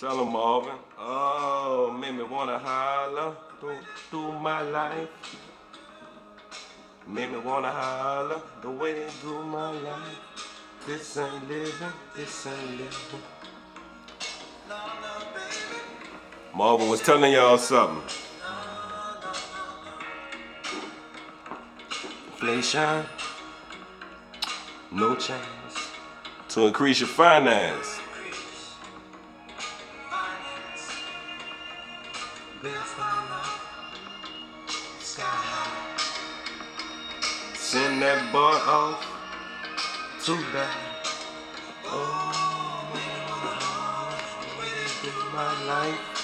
Tell him Marvin. Oh, made me wanna holler through, through my life. Made me wanna holler the way they do my life. This ain't living, this ain't living. Marvin was telling y'all something. Inflation, no chance to increase your finance. That boy off to die. Oh, my life.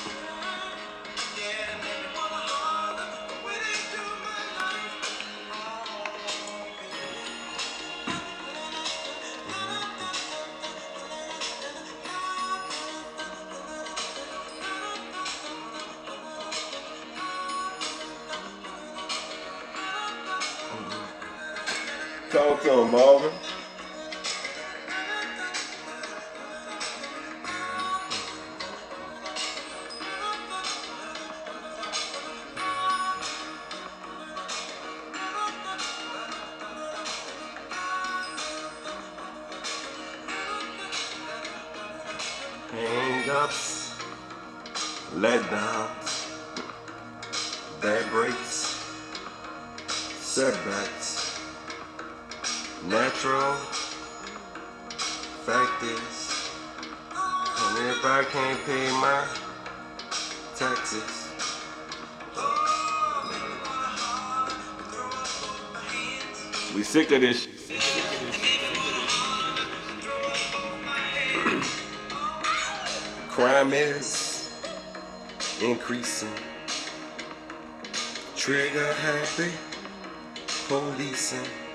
To Marvin. Letdowns, bad breaks, setbacks. Natural fact is, and if I can't pay my taxes, we sick of this. shit. Crime is increasing. Trigger happy policing.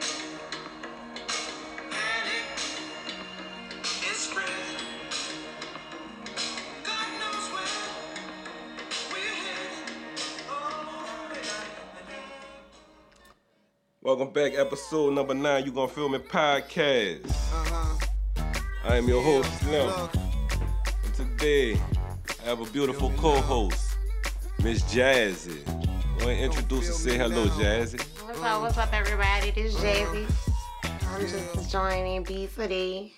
Welcome back, episode number nine. You gonna feel me podcast. Uh-huh. I am your host Slim. And today I have a beautiful co-host, Miss Jazzy. Want to introduce and say hello, Jazzy. What's up, what's up, everybody? This is Jazzy. I'm just joining B today.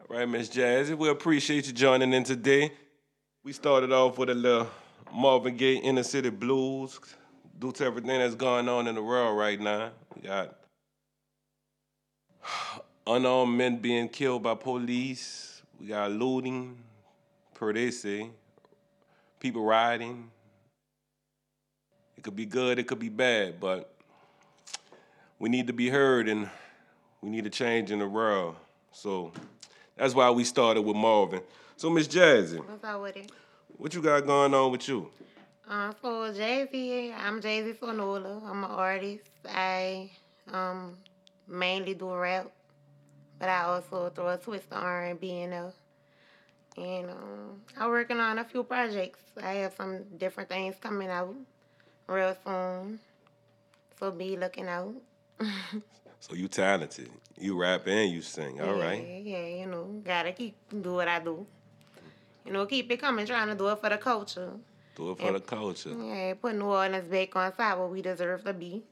All right, Miss Jazzy, we appreciate you joining in today. We started off with a little Marvin Gaye Inner City Blues due to everything that's going on in the world right now. We got unarmed men being killed by police. We got looting, per they say. People rioting. It could be good, it could be bad, but we need to be heard and we need a change in the world. So that's why we started with Marvin. So Miss Jazzy, What's up with it? what you got going on with you? Um, so Jazzy, I'm Jazzy So Nola. I'm an artist. I um mainly do rap, but I also throw a twist of R&B in there. And um, I'm working on a few projects. I have some different things coming out real soon. So be looking out. So you talented. You rap and you sing. All yeah, right. Yeah, you know, gotta keep do what I do. You know, keep it coming, trying to do it for the culture. Do it for the culture. Yeah, put New Orleans back on top where we deserve to be.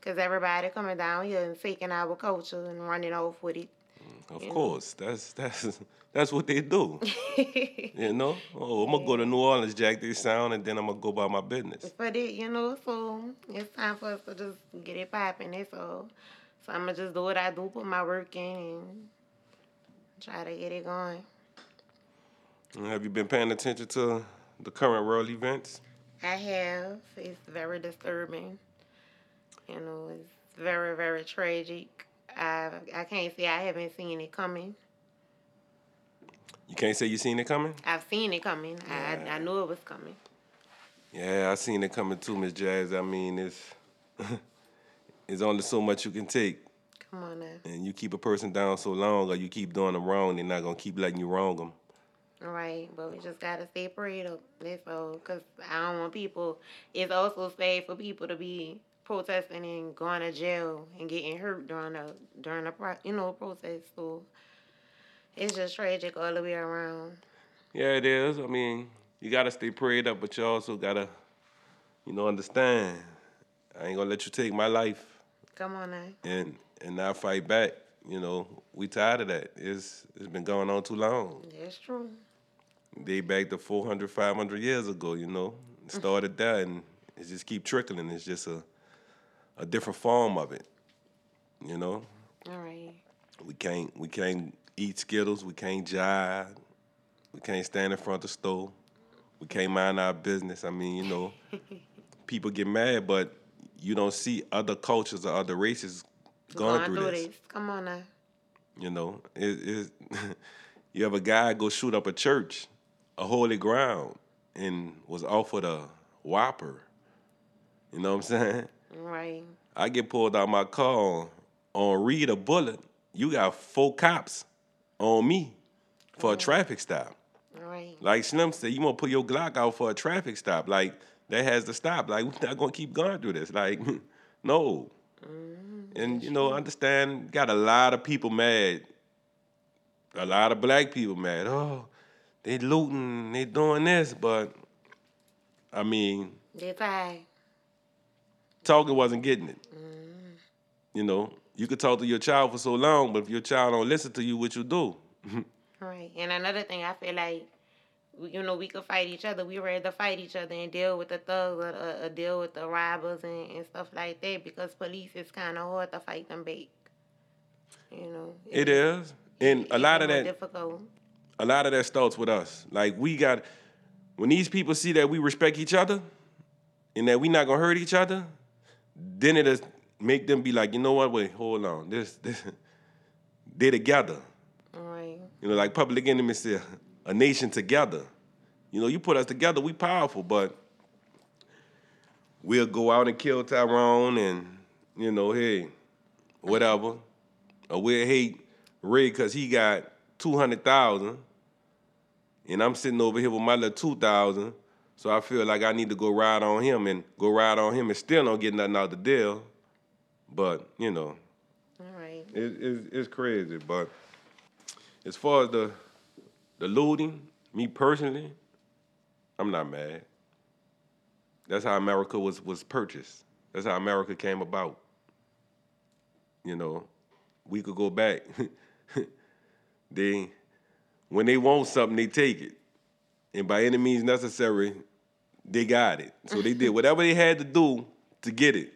Cause everybody coming down here and taking our culture and running off with it. Mm, of Yeah. course. That's that's that's what they do. you know? Oh, I'm gonna go to New Orleans, jack this sound, and then I'm gonna go about my business. But it, you know, so it's time for us to just get it popping. That's all. So I'm gonna just do what I do, put my work in, and try to get it going. Have you been paying attention to the current world events? I have. It's very disturbing. You know, it's very, very tragic. I I can't say I haven't seen it coming. You can't say you seen it coming? I've seen it coming. I I knew it was coming. Yeah, I seen it coming too, Miss Jazz. I mean, it's it's only so much you can take. Come on now. And you keep a person down so long, or you keep doing them wrong, they're not gonna keep letting you wrong them. All right, but we just gotta stay prayed up. That's all. Cause I don't want people. It's also safe for people to be protesting and going to jail and getting hurt during the during the you know protest. So it's just tragic all the way around. Yeah, it is. I mean, you gotta stay prayed up, but you also gotta, you know, understand. I ain't gonna let you take my life Come on now. and and not fight back. You know, we tired of that. It's it's been going on too long. That's true. They back to 400, 500 years ago. You know, it mm-hmm. started there, and it just keep trickling. It's just a a different form of it. You know, All right. we can't we can't eat Skittles. We can't jive. We can't stand in front of the store. We can't mind our business. I mean, you know, people get mad, but you don't see other cultures or other races going, through, this. Come on now. You know, it, it, you have a guy go shoot up a church, a holy ground, and was offered a whopper. You know what I'm saying? Right. I get pulled out my car on read a bullet. You got four cops on me for a mm. traffic stop. Right. Like Slim said, you want to put your Glock out for a traffic stop. Like that has to stop. Like we're not gonna keep going through this. Like no. Mm-hmm. And you know, understand. Got a lot of people mad. A lot of black people mad. Oh, they looting. They doing this, but I mean, They tired. talking wasn't getting it. You know, you could talk to your child for so long, but if your child don't listen to you, what you do? Right. And another thing, I feel like, you know, we could fight each other. We ready to fight each other and deal with the thugs or, or, or deal with the robbers and, and stuff like that because police is kind of hard to fight them back. You know. It is, and a lot of that. difficult. A lot of that starts with us. Like we got when these people see that we respect each other and that we not gonna hurt each other, then it'll make them be like, you know what? Wait, hold on. This, this they together. Right. You know, like Public Enemy said, a nation together. You know, you put us together, we powerful, but we'll go out and kill Tyrone and, you know, hey, whatever. Or we'll hate Ray because he got 200,000 and I'm sitting over here with my little 2,000. So I feel like I need to go ride on him and go ride on him and still don't get nothing out of the deal. But, you know, All right. it, it's, it's crazy, but as far as the the looting, me personally, I'm not mad. That's how America was was purchased. That's how America came about. You know, we could go back. they when they want something, they take it. And by any means necessary, they got it. So they did whatever they had to do to get it.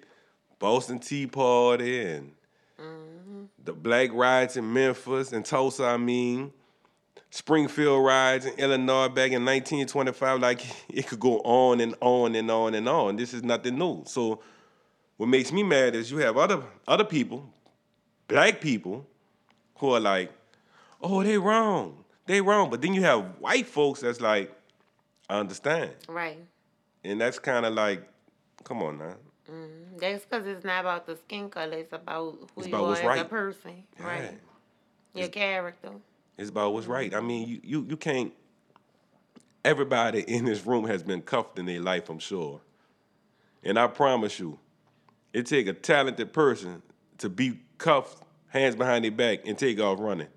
Boston Tea Party and mm-hmm. the black riots in Memphis and Tulsa, I mean, Springfield riots in Illinois back in 1925, like it could go on and on and on and on. This is nothing new. So what makes me mad is you have other other people, black people, who are like, oh, they wrong. They wrong. But then you have white folks that's like, I understand. Right. And that's kind of like, come on now. Mm-hmm. That's because it's not about the skin color. It's about who It's you about are as a person. Yeah. Right. Your character. It's about what's right. I mean, you, you you can't. Everybody in this room has been cuffed in their life, I'm sure. And I promise you, it take a talented person to be cuffed, hands behind their back, and take off running.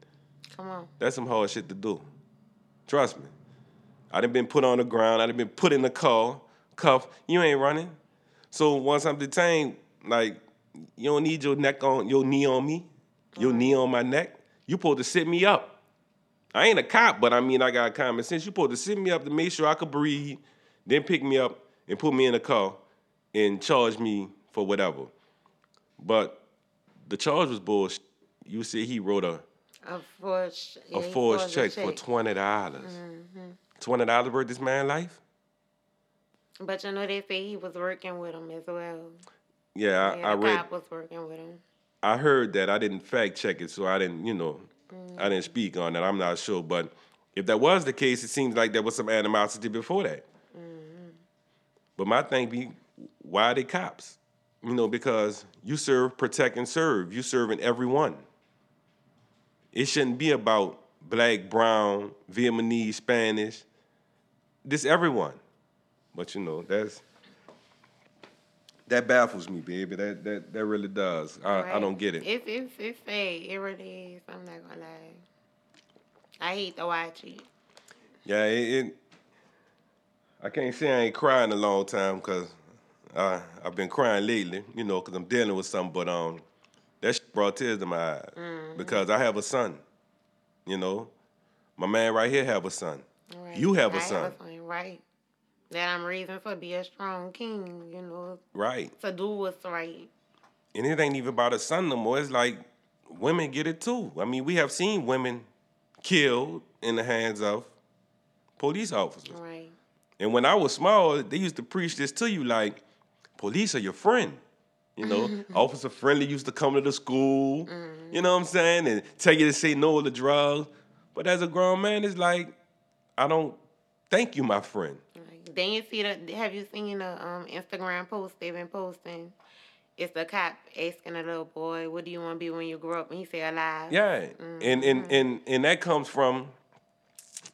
Come on. That's some hard shit to do. Trust me. I done been put on the ground. I done been put in the car, cuff. You ain't running. So once I'm detained, like you don't need your neck on your knee on me, your mm-hmm. knee on my neck. You supposed to sit me up. I ain't a cop, but I mean I got common sense. You supposed to sit me up to make sure I could breathe, then pick me up and put me in a car and charge me for whatever. But the charge was bullshit. You said he wrote a A forged, a forged forged check for twenty dollars. Mm-hmm. Twenty dollars worth this man life? But you know they say he was working with him as well. Yeah, I, Yeah, I the read. cop was working with him. I heard that. I didn't fact check it, so I didn't, you know, I didn't mm. speak on that. I'm not sure, but if that was the case, it seems like there was some animosity before that. Mm-hmm. But my thing be, why are they cops? You know, because you serve, protect, and serve. You serving everyone. It shouldn't be about black, brown, Vietnamese, Spanish. This everyone. But you know, that's that baffles me, baby. That that that really does. I, I don't get it. It's it's it's sad. It really is. I'm not gonna lie. I hate to watch it. Yeah, it, it. I can't say I ain't crying a long time because uh, I've been crying lately, you know, because I'm dealing with something. But um, that brought tears to my eyes mm-hmm. because I have a son. You know, my man right here have a son. Right. You have a son. Have a son, right? That I'm raising for be a strong king. You know, Right. to do what's right. And it ain't even about a son no more. It's like women get it too. I mean, we have seen women killed in the hands of police officers. Right. And when I was small, they used to preach this to you like, police are your friend. You know, Officer Friendly used to come to the school, you know what I'm saying, and tell you to say no to the drugs. But as a grown man, it's like, I don't thank you, my friend. Right. Then you see the. Have you seen the um Instagram post they've been posting? It's the cop asking a little boy, "What do you want to be when you grow up?" And he said, "Alive." Yeah, and, and and and that comes from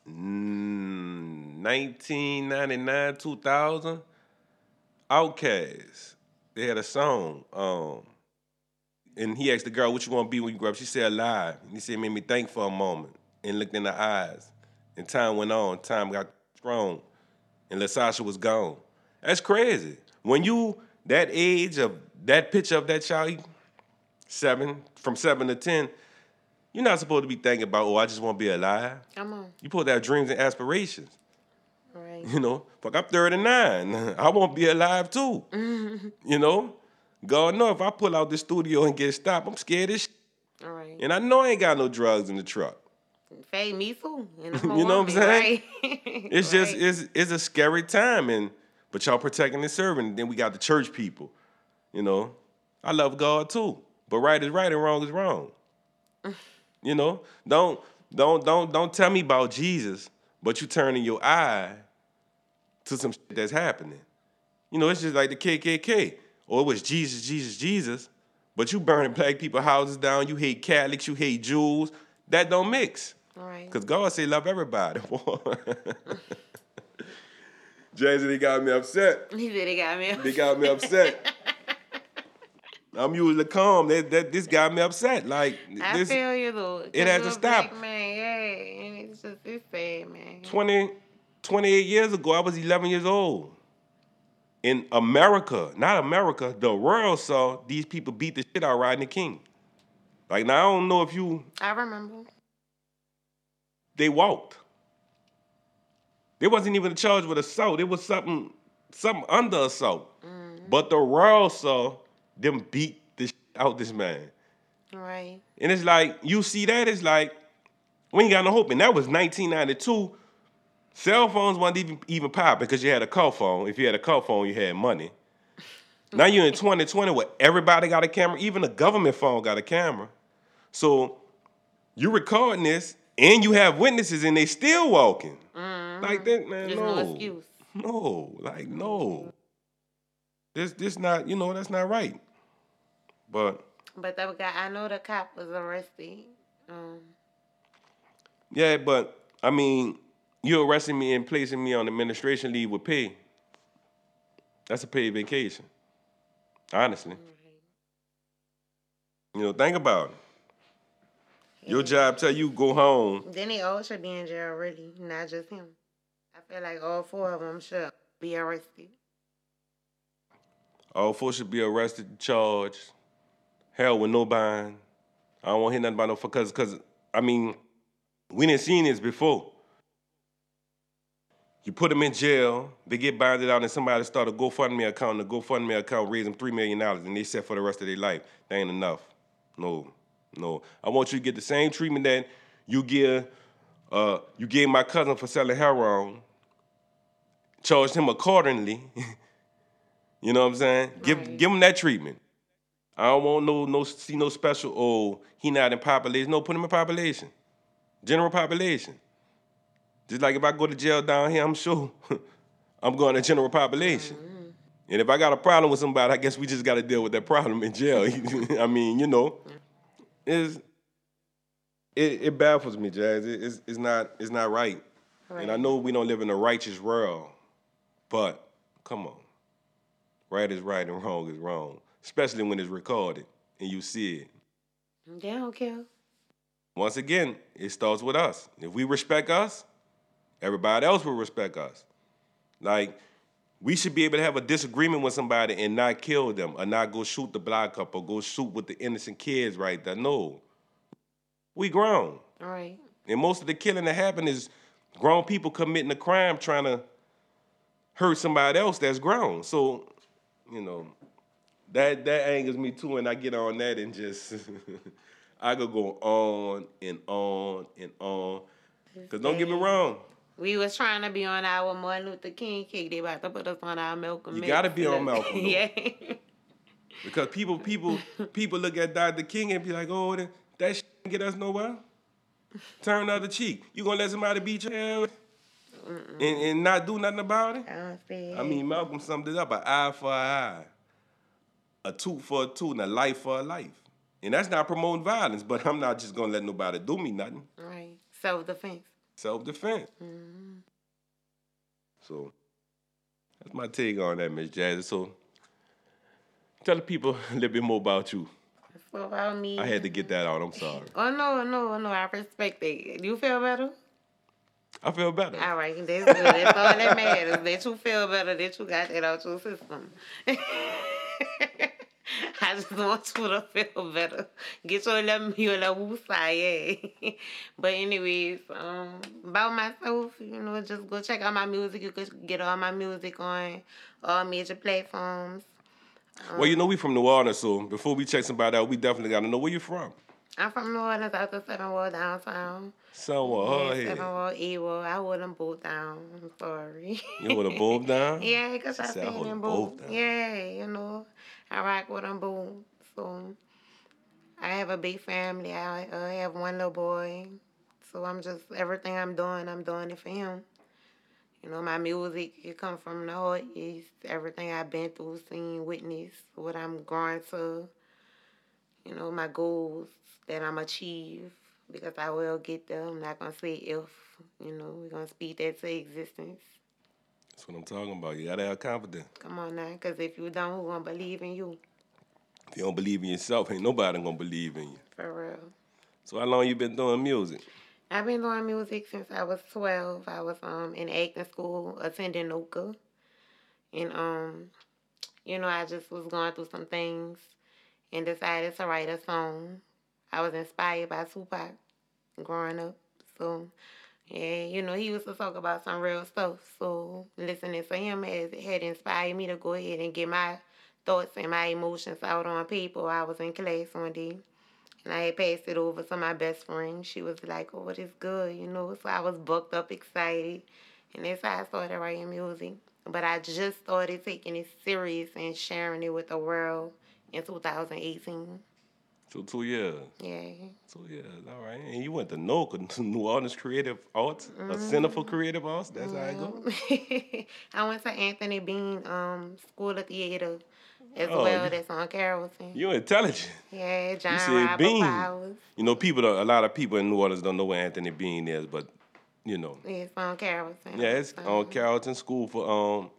mm, 1999, 2000. Outkast, they had a song, um, and he asked the girl, "What you want to be when you grow up?" She said, "Alive." And he said, "It made me think for a moment," and looked in her eyes. And time went on. Time got strong, and Lasasha was gone. That's crazy. When you that age of that picture of that child, seven from seven to ten, you're not supposed to be thinking about, oh, I just want to be alive. Come on. You put have dreams and aspirations. Right. You know, fuck, I'm 39. I want to be alive too. You know, God know if I pull out the studio and get stopped, I'm scared as shit. All right. And I know I ain't got no drugs in the truck. Faye, me too. And I'm a You know what I'm saying? Right? It's just Right. it's it's a scary time, and but y'all protecting and serving. And then we got the church people. You know, I love God too, but right is right and wrong is wrong. you know, don't don't don't don't tell me about Jesus, but you turning your eye to some shit that's happening. You know, it's just like the KKK. Or oh, it was Jesus, Jesus, Jesus, but you burning black people houses down. You hate Catholics. You hate Jews. That don't mix. Right. Cause God say love everybody. Jazzy, they got me upset. He said he got me. They got me upset. I'm usually calm. That, that this got me upset. Like I this feel you it has to stop. Man, yeah, and it's just it's sad, man. 20, 28 years ago, I was 11 years old. In America, not America, the world saw these people beat the shit out of Rodney King. Like now, I don't know if you I remember. they walked. They wasn't even charged with assault. It was something, something under assault. Mm. But the world saw them beat the shit out this man. Right. And it's like, you see that, it's like, we ain't got no hope. And that was 1992. Cell phones weren't even, even popping because you had a cell phone. If you had a cell phone, you had money. now you're in 2020 where everybody got a camera, even the government phone got a camera. So you're recording this and you have witnesses and they still walking. Like that, man. There's no. no excuse. No, like no. This this not, you know, that's not right. But But that guy, I know the cop was arrested. Um, yeah, but I mean, you arresting me and placing me on administration leave with pay. That's a paid vacation. Honestly. You know, think about it. Your job tell you go home. then they all should be in jail, really, not just him. I feel like all four of them should be arrested. All four should be arrested, charged. Hell with no bond. I don't want to hear nothing about no because because I mean, we didn't seen this before. You put them in jail, they get bonded out, and somebody start a GoFundMe account, and the GoFundMe account raise them three million dollars, and they set for the rest of their life. That ain't enough. No, no. I want you to get the same treatment that you give uh, you gave my cousin for selling heroin. Charged him accordingly. You know what I'm saying? Give give him that treatment. I don't want no no see no special. Oh, he not in population. No, put him in population, general population. Just like if I go to jail down here, I'm sure I'm going to general population. Mm-hmm. And if I got a problem with somebody, I guess we just got to deal with that problem in jail. I mean, you know, it's, it it baffles me, Jazz. It- it's it's not it's not right. And I know we don't live in a righteous world, but come on. Right is right and wrong is wrong, especially when it's recorded and you see it. Don't care. Once again, it starts with us. If we respect us, everybody else will respect us. Like we should be able to have a disagreement with somebody and not kill them or not go shoot the black couple, or go shoot with the innocent kids right there. No. We grown. Right. And most of the killing that happened is grown people committing a crime trying to hurt somebody else that's grown. So, you know, that that angers me too, and I get on that and just I could go on and on and on. Cause don't get me wrong, We was trying to be on our Martin Luther King kick. They about to put us on our Malcolm. You gotta be on Malcolm, yeah. because people people people look at Dr. King and be like, oh, that, that shit get us nowhere. Turn the other cheek. You gonna let somebody beat your ass and, and not do nothing about it? I don't. I mean, Malcolm summed it up: an eye for an eye, a tooth for a tooth, and a life for a life. And that's not promoting violence, but I'm not just gonna let nobody do me nothing. right. Self defense. Self defense. Mm-hmm. So that's my take on that, Miss Jazzy. So tell the people a little bit more about you. So about me. I had to get that out. I'm sorry. Oh no, no, no! I respect it. You feel better? I feel better. All right, that's good. That's all that matters. That you feel better. That you got that out your system. I just want you to feel better. Get your little, your little woosah, yeah. But anyways, um, about myself, you know, just go check out my music. You could get all my music on all major platforms. Well, you know we from New Orleans, so before we check somebody out, we definitely gotta know where you're from. I'm from New Orleans, out the Seven Ward downtown. Somewhere, yeah, oh, Seven yeah. Wall, eight Ward. I hold them both down. I'm sorry. You hold a bulb down? Yeah, because I said, seen "Hold them both both. down." Yeah, you know, I rock with them both. So I have a big family. I, I have one little boy. So I'm just everything I'm doing, I'm doing it for him. You know, my music it come from the heart. It's everything I've been through, seen, witnessed, what I'm growing to. You know, my goals that I'm achieve because I will get them. I'm not gonna say if. You know, we're gonna speak that to existence. That's what I'm talking about. You gotta have confidence. Come on now, because if you don't, who gonna believe in you? If you don't believe in yourself, ain't nobody gonna believe in you. For real. So how long you been doing music? I've been doing music since I was 12. I was um in acting school, attending NOCCA. And, um, you know, I just was going through some things and decided to write a song. I was inspired by Tupac growing up. So, yeah, you know, he used to talk about some real stuff. So, listening to him has, had inspired me to go ahead and get my thoughts and my emotions out on paper. I was in class one day. And I had passed it over to my best friend. She was like, oh, this good, you know. So I was booked up, excited. And that's how I started writing music. But I just started taking it serious and sharing it with the world in 2018. So two years. Yeah. Two years, all right. And you went to NOCCA, New Orleans Creative Arts, a Center for Creative Arts. That's how I go. I went to Anthony Bean um, School of Theater as Oh, well. you- That's on Carrollton. You're intelligent. Yeah, John you said Robert Bean. Powers. You know, people, don't- a lot of people in New Orleans don't know where Anthony Bean is, but you know, It's on Carrollton. yeah, it's on Carrollton School for um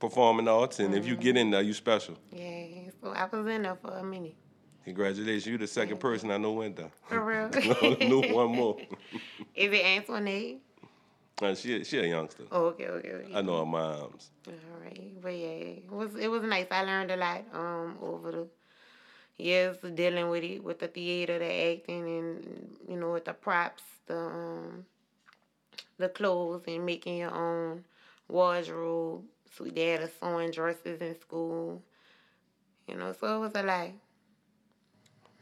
performing arts, and if you get in there, you special. Yeah, so I was in there for a minute. Congratulations, you the second person I know went there. For real. I knew one more. Is it Antoinette? Uh, she she a youngster. Oh, okay, okay, okay. I know her moms. All right, but yeah, it was it was nice. I learned a lot um over the years dealing with it, with the theater, the acting, and you know with the props, the um the clothes, and making your own wardrobe. So they had us sewing dresses in school. You know, so it was a lot.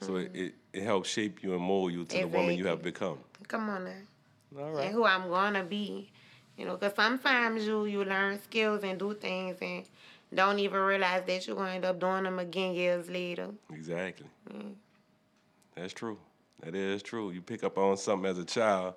So it, it, it helps shape you and mold you to the woman you have become. Come on now. All and who I'm gonna be. You know, because sometimes you you learn skills and do things and don't even realize that you're gonna end up doing them again years later. Exactly. Mm. That's true. That is true. You pick up on something as a child,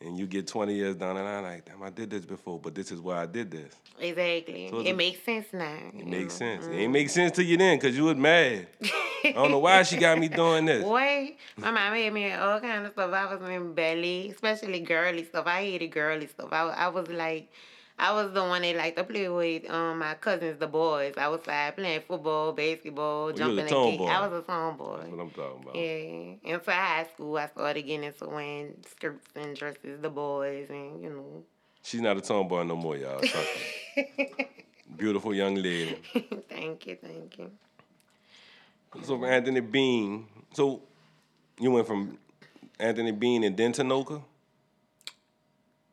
and you get 20 years down the line, like, damn, I did this before, but this is why I did this. Exactly. So it the- makes sense now. It makes sense. It ain't mm. make sense to you then, because you was mad. I don't know why she got me doing this. Boy, my mom had me all kind of stuff. I was in belly, especially girly stuff. I hated girly stuff. I, I was like, I was the one that liked to play with um my cousins, the boys. I was like playing football, basketball, Oh, you jumping and kick. tomboy. I was a tomboy. That's what I'm talking about. Yeah. And for high school, I started getting into wearing skirts and dresses, the boys, and you know. She's not a tomboy no more, y'all. Beautiful young lady. thank you, thank you. So for Anthony Bean, so you went from Anthony Bean and then Tanoka?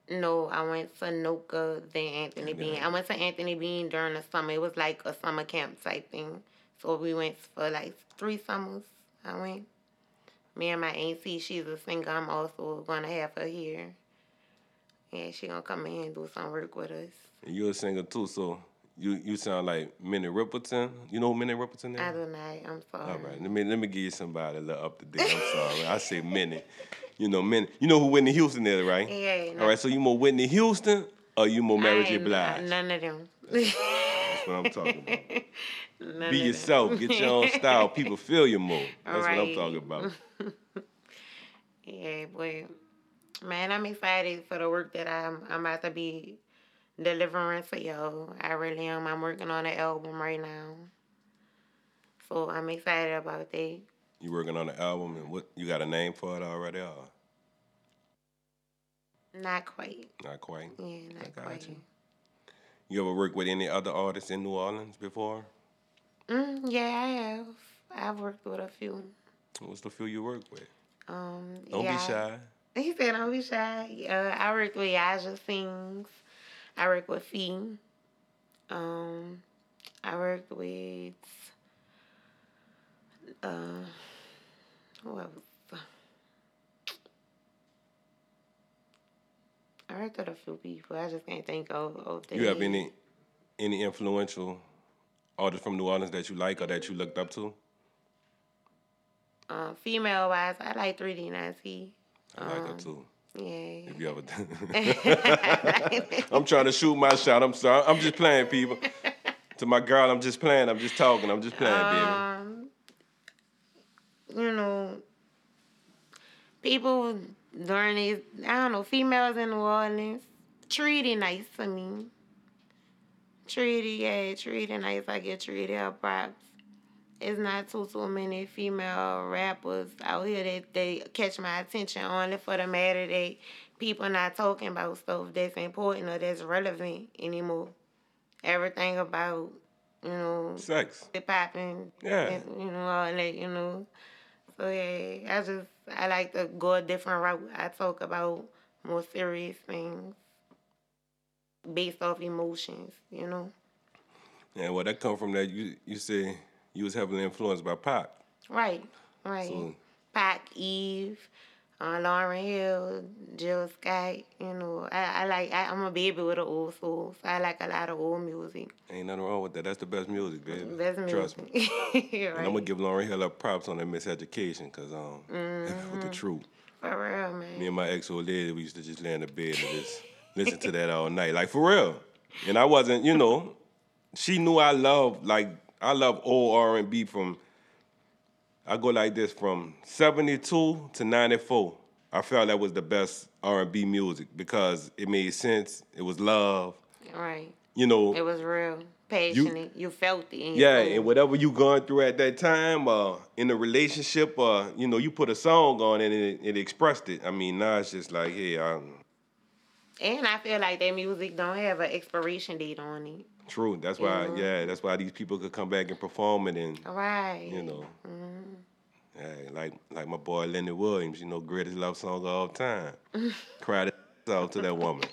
No, I went to NOCCA, then Anthony Bean. I went to Anthony Bean during the summer. It was like a summer camp type thing. So we went for like three summers. I went. Me and my auntie, she's a singer. I'm also gonna have her here. Yeah, she gonna come in and do some work with us. And you're a singer too, so you you sound like Minnie Riperton. You know who Minnie Riperton is? I do not. know. I'm sorry. All right, let me let me give you somebody a little up to date. I'm sorry, I say Minnie. You know Minnie. You know who Whitney Houston is, right? Yeah. All right, so you more Whitney Houston or you more Mary J. Blige? None of them. That's what I'm talking about. None Be yourself. Get your own style. People feel you more. That's what I'm talking about. Yeah, boy. Man, I'm excited for the work that I'm I'm about to be delivering for y'all. I really am. I'm working on an album right now. So I'm excited about that. You working on the album and what you got a name for it already or Not quite. not quite? Yeah, not got quite. you. You ever worked with any other artists in New Orleans before? Mm, yeah, I have. I've worked with a few. What's the few you work with? Um, Don't yeah. be shy. He said, "Don't be shy." Uh, I worked with Yaja Sings. I work with Fee. Um, I worked with uh, who else? I worked with a few people. I just can't think of. of the You have any any influential artists from New Orleans that you like or that you looked up to? Uh, female wise, I like 3D Na'Tee. I like her Um, too. Yeah. If you ever, I'm trying to shoot my shot. I'm sorry. I'm just playing, people. To my girl, I'm just playing. I'm just talking. I'm just playing, baby. Um, you know, people during these, I don't know, females in New Orleans, treated nice to me. Treated, yeah, treated nice. I get treated her props. It's not too too many female rappers out here that they catch my attention only for the matter that people not talking about stuff that's important or that's relevant anymore. Everything about, you know, Sex. it popping. Yeah. and, you know, all that, you know. So yeah, I just I like to go a different route. I talk about more serious things based off emotions, you know. Yeah, well, that come from that. You you say you was heavily influenced by Pac. Right, right. So Pac, Eve, uh, Lauryn Hill, Jill Scott. You know, I, I like. I, I'm a baby with an old soul, so I like a lot of old music. ain't nothing wrong with that. That's the best music, baby. That's music. Trust me. right. And I'm gonna give Lauryn Hill up props on that miseducation, cause um, with the truth. For real, man. Me and my ex old lady, we used to just lay in the bed and just listen to that all night, like for real. And I wasn't, you know, she knew I loved like I love old R and B from. I go like this from '72 to '94. I felt that was the best R and B music because it made sense. It was love, Right. you know. It was real passionate. You, felt it. Yeah, soul. and whatever you going through at that time, uh, in a relationship, uh, you know, you put a song on and it, it expressed it. I mean, now it's just like, hey, um, And I feel like that music don't have an expiration date on it. True. That's why, Yeah. yeah, that's why these people could come back and perform it, and Right. you know, mm-hmm. yeah, like like my boy Lenny Williams, you know, greatest love song of all time. Cried it out to that woman.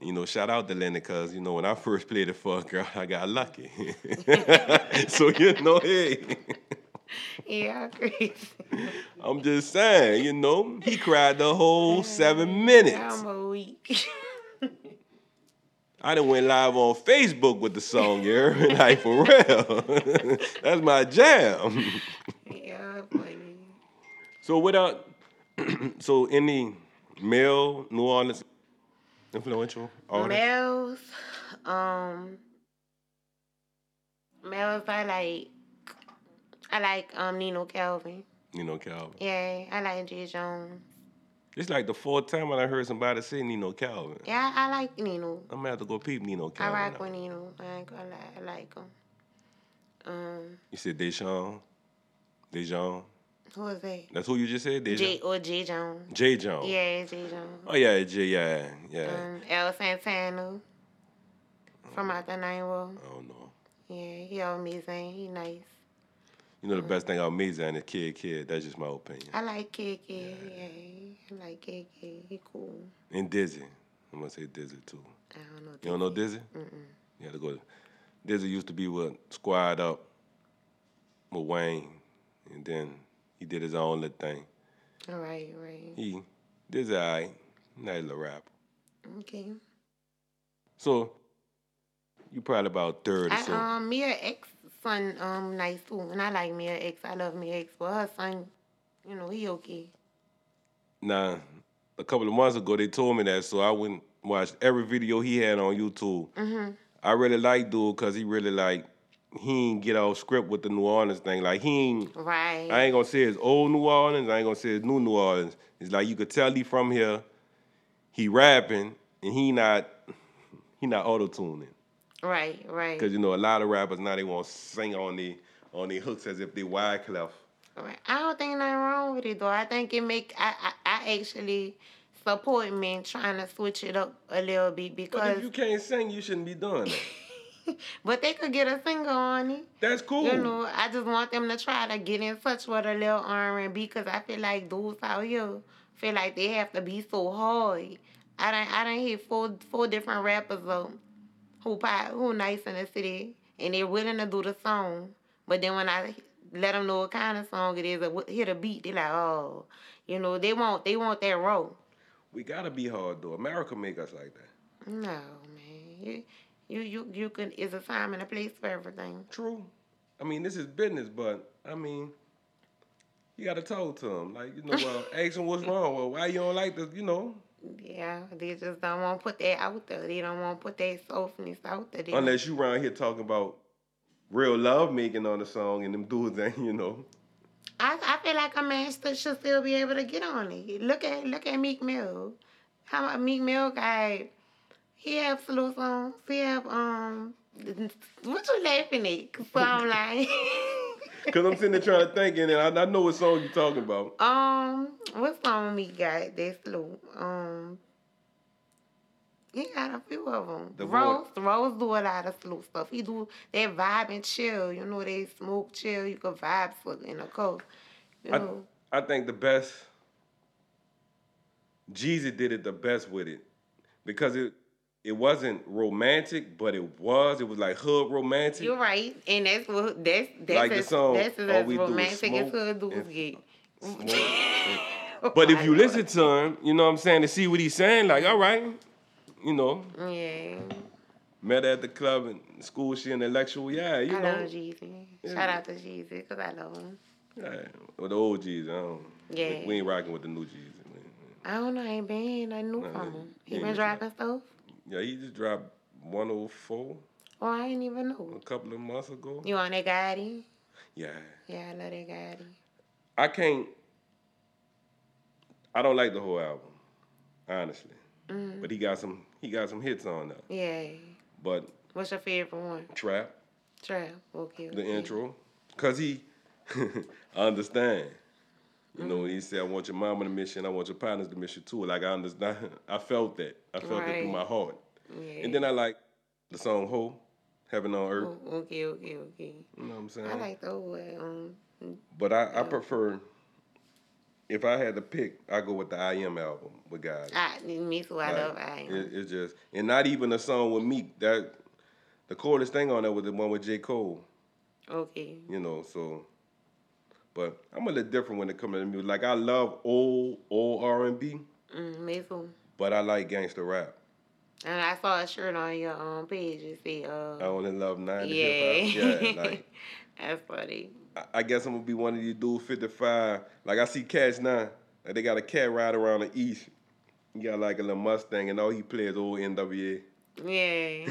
You know, shout out to Lenny, cause you know when I first played it for a girl, I got lucky. so you know, hey. Yeah, I agree. I'm just saying, you know, he cried the whole seven minutes. I'm a week. I done went live on Facebook with the song, me? Like, for real. That's my jam. yeah, funny. So, without, so any male New Orleans influential artist? Males, um, males, I like, I like um Nino Calvin. Nino Calvin. Yeah, I like G Jones. It's like the fourth time when I heard somebody say Nino Calvin. Yeah, I, I like Nino. I'm gonna have to go peep Nino I Calvin. rock now. with Nino. I ain't gonna lie, I like him. Um, You said Deshaun. Dejon. who is that? That's who you just said? Dejon. J or J Jones. J. Jones. Yeah, J Jones. Oh yeah, J. Yeah, yeah. Um, El Santana from out the nine world. I don't know. Yeah, he all amazing. He nice. You know the best thing about Mizan is Kidd Kidd. That's just my opinion. I like Kidd Kidd. Yeah, I like Kidd Kidd. He cool. And Dizzy. I'm gonna say Dizzy too. I don't know. Dizzy. You don't know Dizzy? Mm-mm. You had to go. Dizzy used to be with Squad Up with Wayne, and then he did his own little thing. All right, right. He Dizzy, alright, nice little rapper. Okay. So you probably about thirty. I, so um, me Mia X son um nice too, and I like Mia X. I love Mia X, but her son, you know, he okay. now, a couple of months ago they told me that, so I went and watched every video he had on YouTube. Mhm. I really like dude because he really like he ain't get off script with the New Orleans thing. Like he ain't. Right. I ain't gonna say it's old New Orleans. I ain't gonna say it's new New Orleans. It's like you could tell he from here. He rapping and he not he not auto tuning right. Right. because you know a lot of rappers now they want to sing on the on the hooks as if they Wyclef. Right. I don't think nothing wrong with it though. I think it make I I, I actually support men trying to switch it up a little bit But because if you can't sing, you shouldn't be doing that. but they could get a singer on it. That's cool. You know, I just want them to try to get in touch with a little R and B because I feel like dudes out here feel like they have to be so hard. I don't I don't hear four four different rappers though, who pop, who nice in the city and they're willing to do the song, but then when I let them know what kind of song it is, or hear the beat, they like oh, you know they want they want that role. we gotta be hard though. America make us like that. No man, you you you you can. It's a time and a place for everything. True. I mean, this is business, but I mean, you gotta talk to them. Like, you know, well, ask them what's wrong. Well, why you don't like this? You know, Yeah, they just don't want to put that out there. They don't want to put that softness out there. They unless you around here talking about real love making on the song and them dudes ain't, you know. I, I feel like a man still, should still be able to get on it. Look at look at Meek Mill. How about Meek Mill guy? He have slow songs. He have um. What you laughing at? 'Cause I'm like, Cause I'm sitting there trying to think, and I, I know what song you're talking about. um, what song Meek got? They slow. Um. He got a few of them. The Rose, Rose do a lot of slow stuff. He do that vibe and chill. You know, they smoke chill. You can vibe for in a coast. You I, know, I think the best, Jeezy did it the best with it, because it it wasn't romantic, but it was. It was like hood romantic. You're right, and that's what that's that's Like the as, song, that's as We Do romantic as hood dudes get. But if you listen to him, you know what I'm saying, to see what he's saying, like, all right, you know, yeah, met at the club and school, she intellectual, yeah, you I know. love Jeezy. Shout out to Jeezy because I love him. Yeah, with the old G's, I don't. Yeah. We ain't rocking with the new G's. I don't know, I ain't been I knew Nah, from him. He yeah, been dropping stuff. Yeah, he just dropped 104 Oh, I didn't even know. a couple of months ago. You on that Gotti? Yeah. Yeah, I love that Gotti. I can't. I don't like the whole album, honestly. Mm. But he got some. He got some hits on there. Yeah. But What's your favorite one? trap, Trap. Okay. the okay. intro, cause he I understand. You know, when he said, "I want your mama to miss you, and I want your partners to miss you too." Like I understand. I felt that. I felt it through my heart. Yeah. And then I like the song "Ho," "Heaven on Earth." Oh, okay, okay, okay. You know what I'm saying? I like the whole um. But I, I prefer. If I had to pick, I go with the I Am album with guys. I me too. I Like, love I. Am. It, it's just, and not even a song with Meek. That the coolest thing on there was the one with J Cole. Okay. You know, so. But I'm a little different when it comes to music. Like I love old old R and B, Mm, me too. but I like gangster rap. And I saw a shirt on your um page. It said, uh, I only love '90s yeah, hip. Yeah, like that's funny. I- I guess I'm gonna be one of these dudes 55. Like I see cats now. Like they got a cat ride around the east. He got like a little Mustang, and all he plays old NWA. Yeah.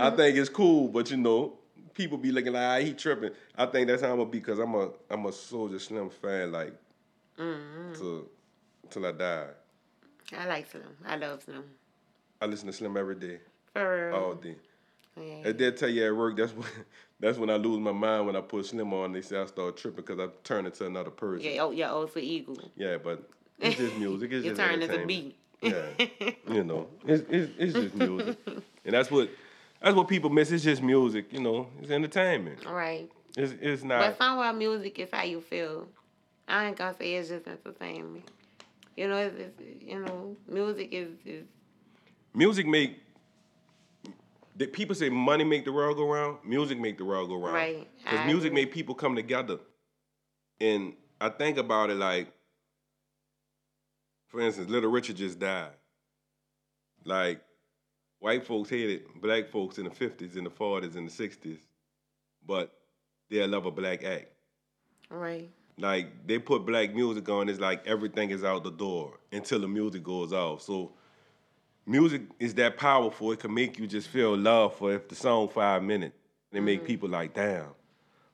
I think it's cool, but you know, people be looking like ah, he tripping. I think that's how I'm gonna be because I'm a I'm a Soulja Slim fan, like mm to till I die. I like Slim. I love Slim. I listen to Slim every day, For real. all day. Yeah. Then tell you at work, that's when that's when I lose my mind when I put Slim on. They say I start tripping because I turn into another person. Yeah, oh, yeah, also eagle. Yeah, but it's just music. It's You just turn into beat. Yeah, you know, it's, it's it's just music, and that's what that's what people miss. It's just music, you know. It's entertainment. right. It's it's not. But somewhere music is how you feel. I ain't gonna say it's just entertainment. You know, it's, it's you know, music is, is Music make. That people say money make the world go round. Music make the world go round. Right. Because music agree. make people come together, and I think about it like, for instance, Little Richard just died. Like, white folks hated black folks in the fifties, in the forties, in the sixties, but they love a black act. right. Like they put black music on, it's like everything is out the door until the music goes off. So music is that powerful. It can make you just feel love for if the song five minutes. And it make mm-hmm. people like, damn.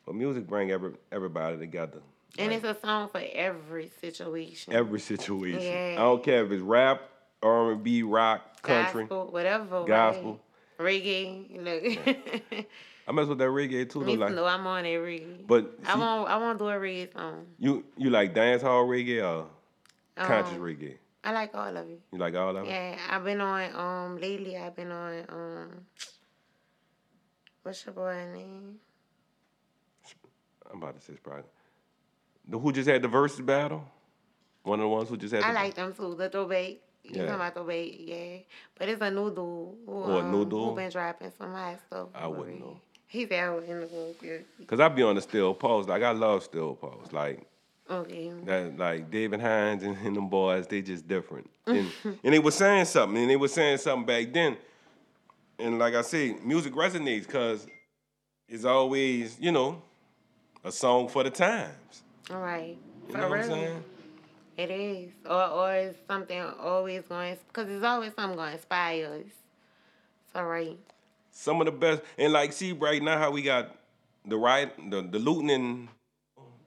But music bring every everybody together. And it's a song for every situation. Every situation. Yeah. I don't care if it's rap, R and B, rock, country. Gospel, whatever. Gospel. Right? Reggae. Look. I mess with that reggae too. Me Though, like, I'm on that reggae. but I won't I won't do a reggae song. you you like dance hall reggae or conscious Um, reggae? I like all of it. You like all of them? Yeah, I've been on um lately I've been on um what's your boy name? I'm about to say it's probably the who just had the versus battle. One of the ones who just had. I the, like them too. The throwback. You Yeah. talking about throwback, yeah. But it's a new dude who, Oh, a new um, dude? who been dropping some hot stuff. I wouldn't already. know. He's out in the world. yeah. Cause I be on the still pose. Like I love still pose. Like Okay. that. Like David Hines and, and them boys. They just different. And and they were saying something. And they were saying something back then. And like I say, music resonates because it's always you know a song for the times. All right. You For know what I'm saying? It is. Or or it's something always going because it's always something going to inspire us. It's all right. some of the best. And like, see right now how we got the riot, the, the looting and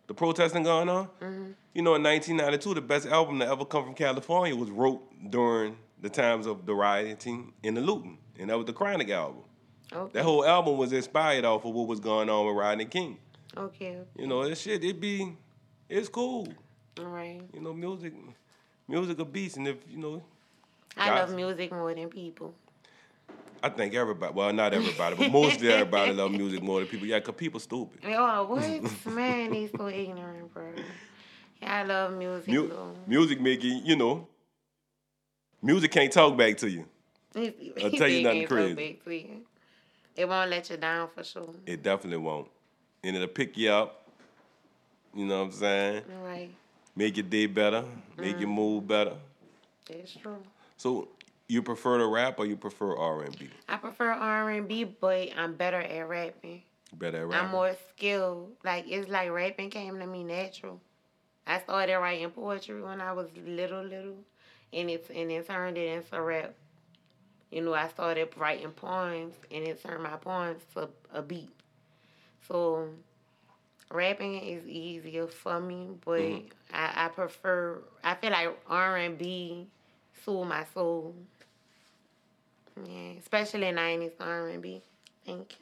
the protesting going on. Mm-hmm. You know, in 1992, the best album to ever come from California was wrote during the times of the rioting and the looting, and that was the Chronic album. Okay. That whole album was inspired off of what was going on with Rodney King. Okay. You know, that shit, it be, it's cool. Right. You know, music, music a beast, and if you know, I Guys. love music more than people. I think everybody, well, not everybody, but mostly everybody love music more than people. Yeah, cause people stupid. Oh, what? Man, he's so ignorant, bro. Yeah, I love music, Mu- though. music make you, know, music can't talk back to you. I'll tell you nothing crazy. you. It won't let you down for sure. It definitely won't. And it'll pick you up. You know what I'm saying? Right. Make your day better, make Mm. your mood better. That's true. So you prefer to rap or you prefer R and B? I prefer R and B, but I'm better at rapping. Better at rapping. I'm more skilled. Like it's like rapping came to me natural. I started writing poetry when I was little, little, and it's and it turned it into rap. You know, I started writing poems, and it turned my poems to a beat. So, rapping is easier for me, but Mm-hmm. I, I prefer. I feel like R and B soothe my soul. Yeah, especially nineties R and B. Thank you.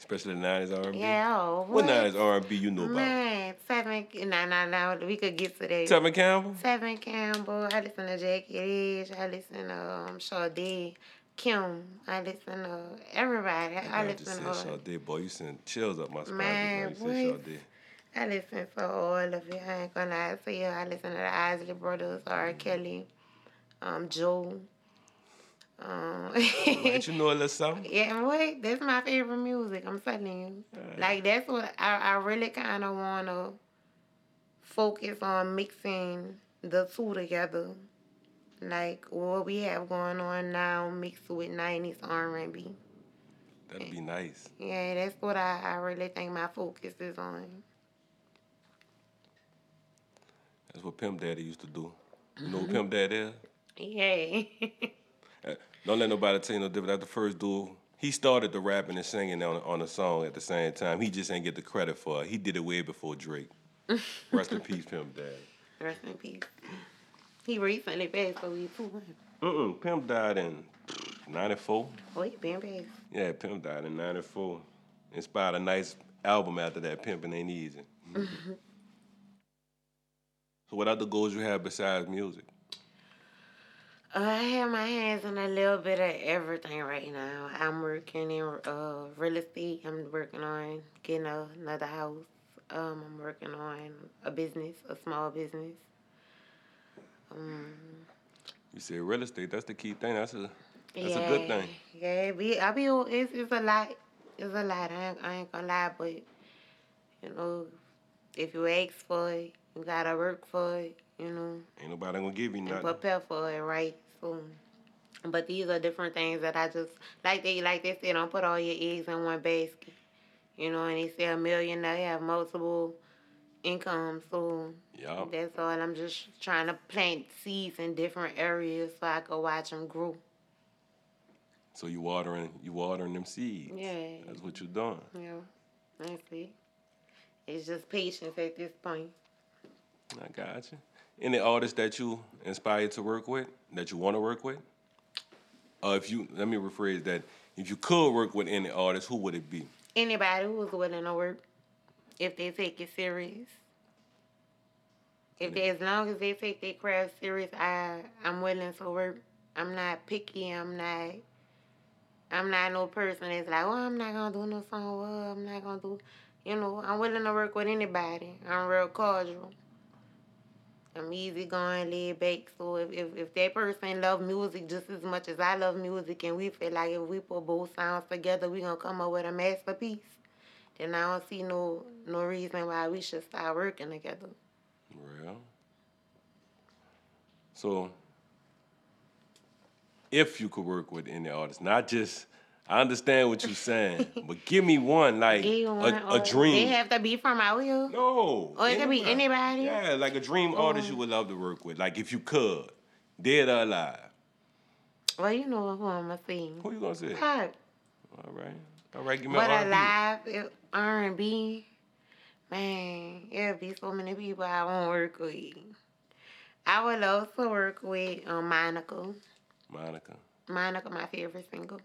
Especially nineties R and B. Yeah. Oh, What nineties R and B you know about? Man, seven. Nah, nah, nah. We could get to that. Tevin Campbell. Tevin Campbell. I listen to Jagged Edge. I listen to um, Sade, Kim. I listen to everybody. I, I listen to. Sade, boy. You sent chills up my spine. Man, just you said what? Sade. I listen to all of it. I ain't gonna lie to you. I listen to the Isley Brothers, R. Kelly, um, Joe. Um, Let you know a little something. Yeah, what? That's my favorite music. I'm telling you. Like that's what I, I really kind of wanna focus on mixing the two together. Like what we have going on now, mixed with '90s R&B. That'd be nice. Yeah, that's what I, I really think my focus is on. That's what Pimp Daddy used to do. You know what Pimp Daddy is? Yeah. Uh, Don't let nobody tell you no different. That's the first dude. He started the rapping and singing on on a song at the same time. He just ain't get the credit for it. He did it way before Drake. Rest in peace, Pimp Daddy. Rest in peace. He recently passed away too. Mm-mm. Pimp died in 94. Oh, he been passed. Yeah, Pimp died in 94. Inspired a nice album after that, Pimpin' Ain't Easy. so what other goals you have besides music? Uh, I have my hands in a little bit of everything right now. I'm working in uh, real estate. I'm working on getting another house. Um, I'm working on a business, a small business. Um, You said real estate, that's the key thing. That's a that's yeah, a good thing. Yeah, be I be it's it's a lot. It's a lot. I ain't, I ain't gonna lie, but you know, if you ask for it, you gotta work for it. You know. Ain't nobody gonna give you nothing. prepare for it, right? So, but these are different things that I just like. They like they say, don't put all your eggs in one basket. You know, and they say a million they have multiple incomes. So Yup. that's all. I'm just trying to plant seeds in different areas so I can watch them grow. So you watering you watering them seeds. Yeah. That's what you're doing. Yeah. that's it. It's just patience at this point. I got you. Any artists that you inspired to work with, that you want to work with? Or if you let me rephrase that, if you could work with any artist, who would it be? Anybody who's willing to work, if they take it serious. If they, as long as they take their craft serious, I I'm willing to work. I'm not picky. I'm not. I'm not no person that's like, oh, I'm not gonna do no song. Well, I'm not gonna do. You know, I'm willing to work with anybody. I'm real cordial. I'm easy going, laid back. So if, if, if that person love music just as much as I love music, and we feel like if we put both sounds together, we gonna come up with a masterpiece. Then I don't see no no reason why we should start working together. Real. So, if you could work with any artist, not just, I understand what you're saying, but give me one like one a, a dream. They have to be from out here. no. Or it could be anybody? Yeah, like a dream artist you would love to work with, like if you could, dead or alive. Well, you know who I'm gonna. Who you gonna say? Pac. All right, Give me But R&B. alive, R&B, man, it'll be so many people I won't work with. I would love to work with um, Monica. Monica. Monica, my favorite single.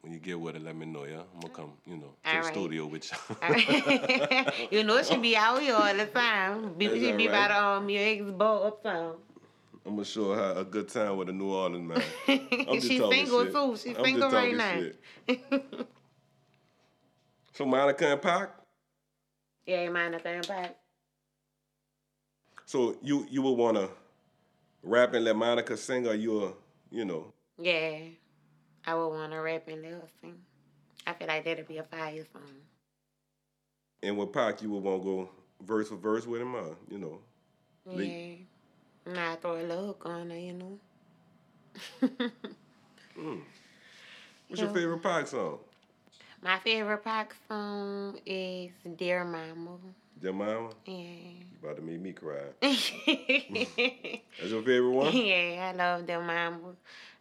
When you get with it, let me know, yeah. I'm gonna come, you know, to All the right. studio with you. you know she be out here all the time. Be, she be right. the um, your ex ball uptown. I'm gonna show her a good time with a New Orleans man. I'm just She's single shit. too. She's I'm single right now. So Monica and Pac. yeah, Monica and Pac. So you you would wanna rap and let Monica sing, or you'll you know Yeah, I would want to rap and let her sing. I feel like that'd be a fire song. and with Pac you would want to go verse for verse with him, or you know. Yeah. Lee. Nah, throw a hook on her, you know. Hmm. What's your favorite Pac song? My favorite Pac song is Dear Mama. Jemima. Yeah. You about to make me cry. That's your favorite one? Yeah, I love Dear Mama.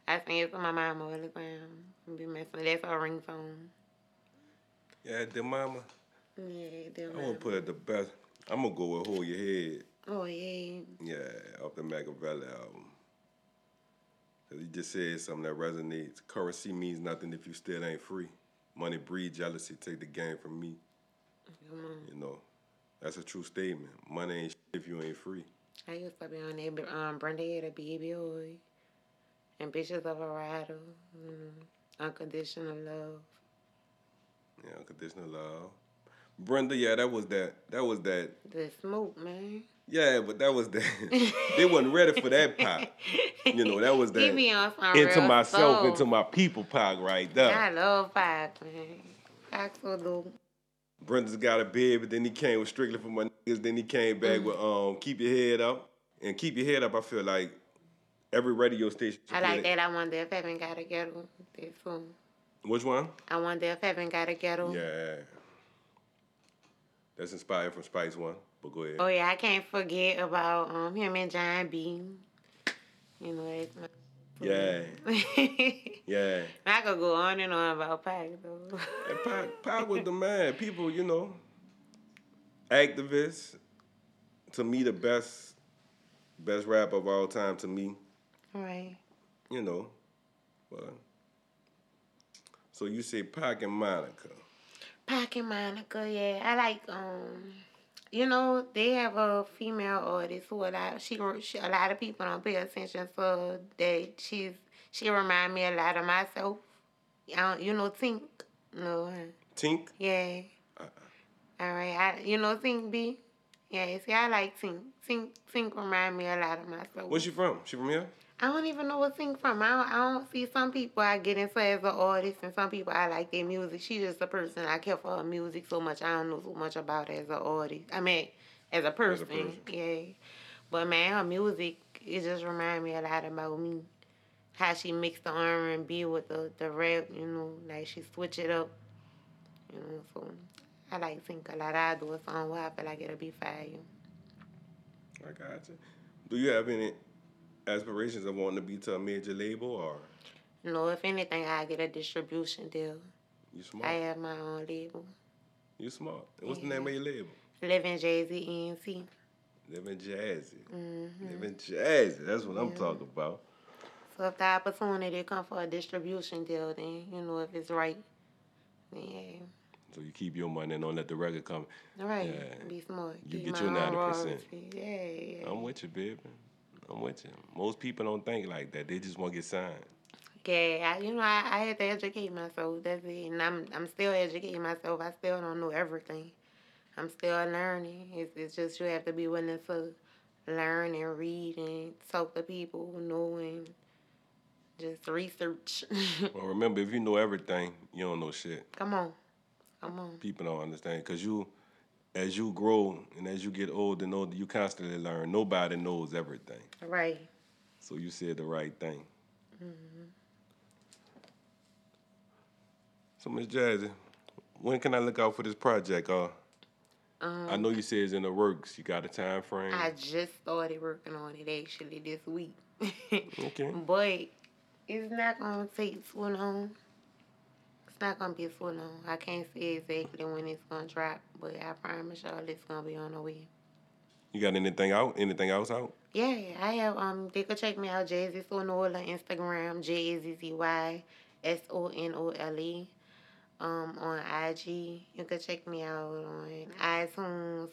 I sing it to my mama all the time. Be messing. That's her ringtone. Yeah, Jemima. Yeah, Dear Mama. I Mama. want to put it the best. I'm gonna go with Hold Your Head. Oh yeah. Yeah, off the Makaveli album. Cause he just said something that resonates. Currency means nothing if you still ain't free. Money breed jealousy, take the game from me. You know, that's a true statement. Money ain't shit if you ain't free. I used to be on that um Brenda had a baby boy. Ambitious of a rider. Mm, unconditional love. Yeah, unconditional love. Brenda, yeah, that was that. That was that. The smoke, man. Yeah, but that was that. they wasn't ready for that Pac. You know, that was that. be on some Into myself, soul. into my people Pac right there. I love Pac. man. Pac so dope. Brenda's got a bid, but then he came with strictly for my niggas. Then he came back Mm. with um, keep your head up and keep your head up. I feel like every radio station. I like that. I wonder if heaven got a ghetto. Which one? I wonder if heaven got a ghetto. Yeah, that's inspired from Spice One. But go ahead. Oh yeah, I can't forget about um him and John B. You know, that's my. Yeah, yeah. I could go on and on about Pac though. And Pac, Pac was the man. People, you know, activists. To me, the best best rapper of all time to me. Right. You know, but so you say Pac and Monica. Pac and Monica, yeah. I like um you know, they have a female artist who a lot she, she a lot of people don't pay attention so that she's she remind me a lot of myself. I you know Tink. No. Uh, Tink? Yeah. Uh-uh. All right. I you know Tink B? Yeah, see I like Tink. Tink Tink remind me a lot of myself. Where's she from? She from here? I don't even know what Tink from. I don't, I don't see some people I get into as an artist and some people I like their music. She's just a person. I care for her music so much. I don't know so much about her as an artist. I mean, as a person. As a person. Yeah. But man, her music, it just remind me a lot about me. How she mixed the R and B with the, the rap, you know, like she switch it up. You know, so I like think a lot. I do a song where I feel like it'll be fire. I got you. Do you have any aspirations of wanting to be to a major label or? No, if anything, I get a distribution deal. You smart. I have my own label. You smart. And what's yeah. the name of your label? Living Jazzy ENT. Living Jazzy. Mm-hmm. Living Jazzy. That's what yeah. I'm talking about. So if the opportunity come for a distribution deal, then you know if it's right, then yeah. So you keep your money and don't let the record come. Right. Yeah. Be smart. You keep get your ninety percent. Yeah, yeah. I'm with you, baby. I'm with you. Most people don't think like that. They just want to get signed. Yeah, I, you know, I, I had to educate myself. That's it, and I'm I'm still educating myself. I still don't know everything. I'm still learning. It's it's just you have to be willing to learn and read and talk to people who know and just research. well, remember, if you know everything, you don't know shit. Come on, come on. People don't understand because you as you grow and as you get older and older, you constantly learn. Nobody knows everything. Right. So you said the right thing. Mm-hmm. So, Miss Jazzy, when can I look out for this project? Uh, um, I know you said it's in the works. You got a time frame? I just started working on it actually this week. okay. But it's not gonna take too long. Not gonna be so long. I can't say exactly when it's gonna drop, but I promise y'all it's gonna be on the way. You got anything out? Anything else out? Yeah, I have. Um, they could check me out, Jazzy Sonole, Instagram, J A Z Z Y S O N O L E. Um, on IG, you could check me out on iTunes,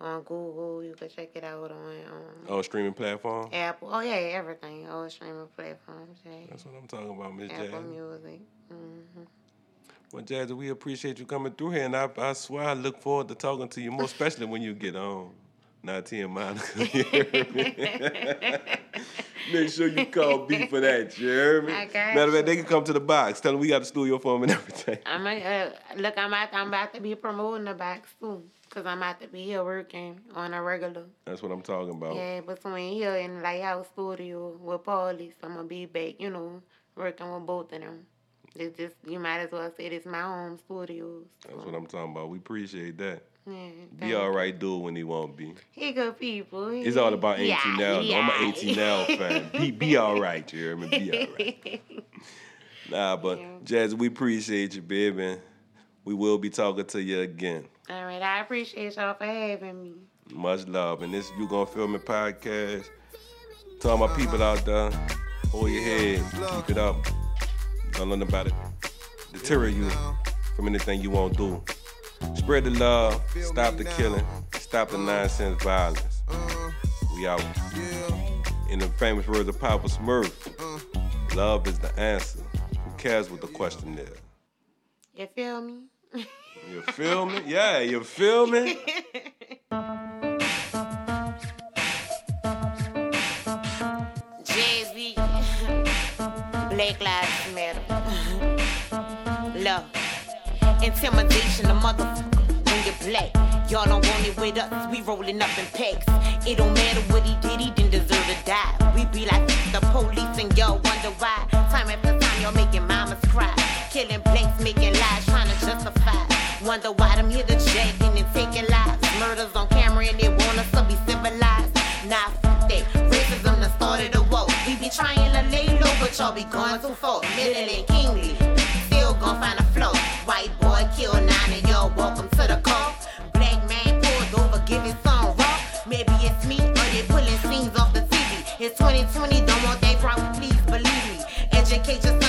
on Google. You could check it out on um, oh streaming platform. Apple. Oh yeah, everything. All streaming platforms. Yeah. That's what I'm talking about, Miss J. Apple Music. Mm-hmm. Well, Jazzy, we appreciate you coming through here, and I, I swear I look forward to talking to you, more especially when you get on. Na'Tee and Monica. Make sure you call B for that, you hear me? I got Matter of fact, they can come to the box. Tell them we got a studio for them and everything. I'm a, uh, look, I'm about, I'm about to be promoting the box too. Cause I'm about to be here working on a regular. That's what I'm talking about. Yeah, between here and Lighthouse Studio with Paulie, so I'm gonna be back, you know, working with both of them. It's just you might as well say it's my home studios. That's what I'm talking about. We appreciate that. Yeah, be all right, do it when he won't be. He good people. It's all about yeah, now. Yeah. I'm an 18 now fan. Be be all right, you hear me? Be all right. nah, but yeah. Jazz, we appreciate you, baby. We will be talking to you again. All right, I appreciate y'all for having me. Much love, and this you gonna film a podcast. To all my people out there, hold your head, keep it up. Don't let nobody deter you from anything you won't do. Spread the love, stop the killing, stop the nonsense violence. We out. In the famous words of Papa Smurf, love is the answer. Who cares what the question is? You feel me? you feel me? Yeah, you feel me? Black Lives Matter. Love. Intimidation, the motherfucker when you're black. Y'all don't want it with us, we rolling up in packs. It don't matter what he did, he didn't deserve to die. We be like the police and y'all wonder why. Time after time, y'all making mamas cry. Killing blacks, making lies, trying to justify. Wonder why them here to check and then taking lives. Murders on camera and they want us to be civilized. Nah, fuck that. Racism done started a woke. We be trying to lay low, but y'all be going too far. Middle and kingly. Still gon' find a flow. White boy kill nine and y'all welcome to the call. Black man pulled over, giving song raw. Maybe it's me or they pulling scenes off the TV. It's 2020, don't want they problem, please believe me. Educate yourself.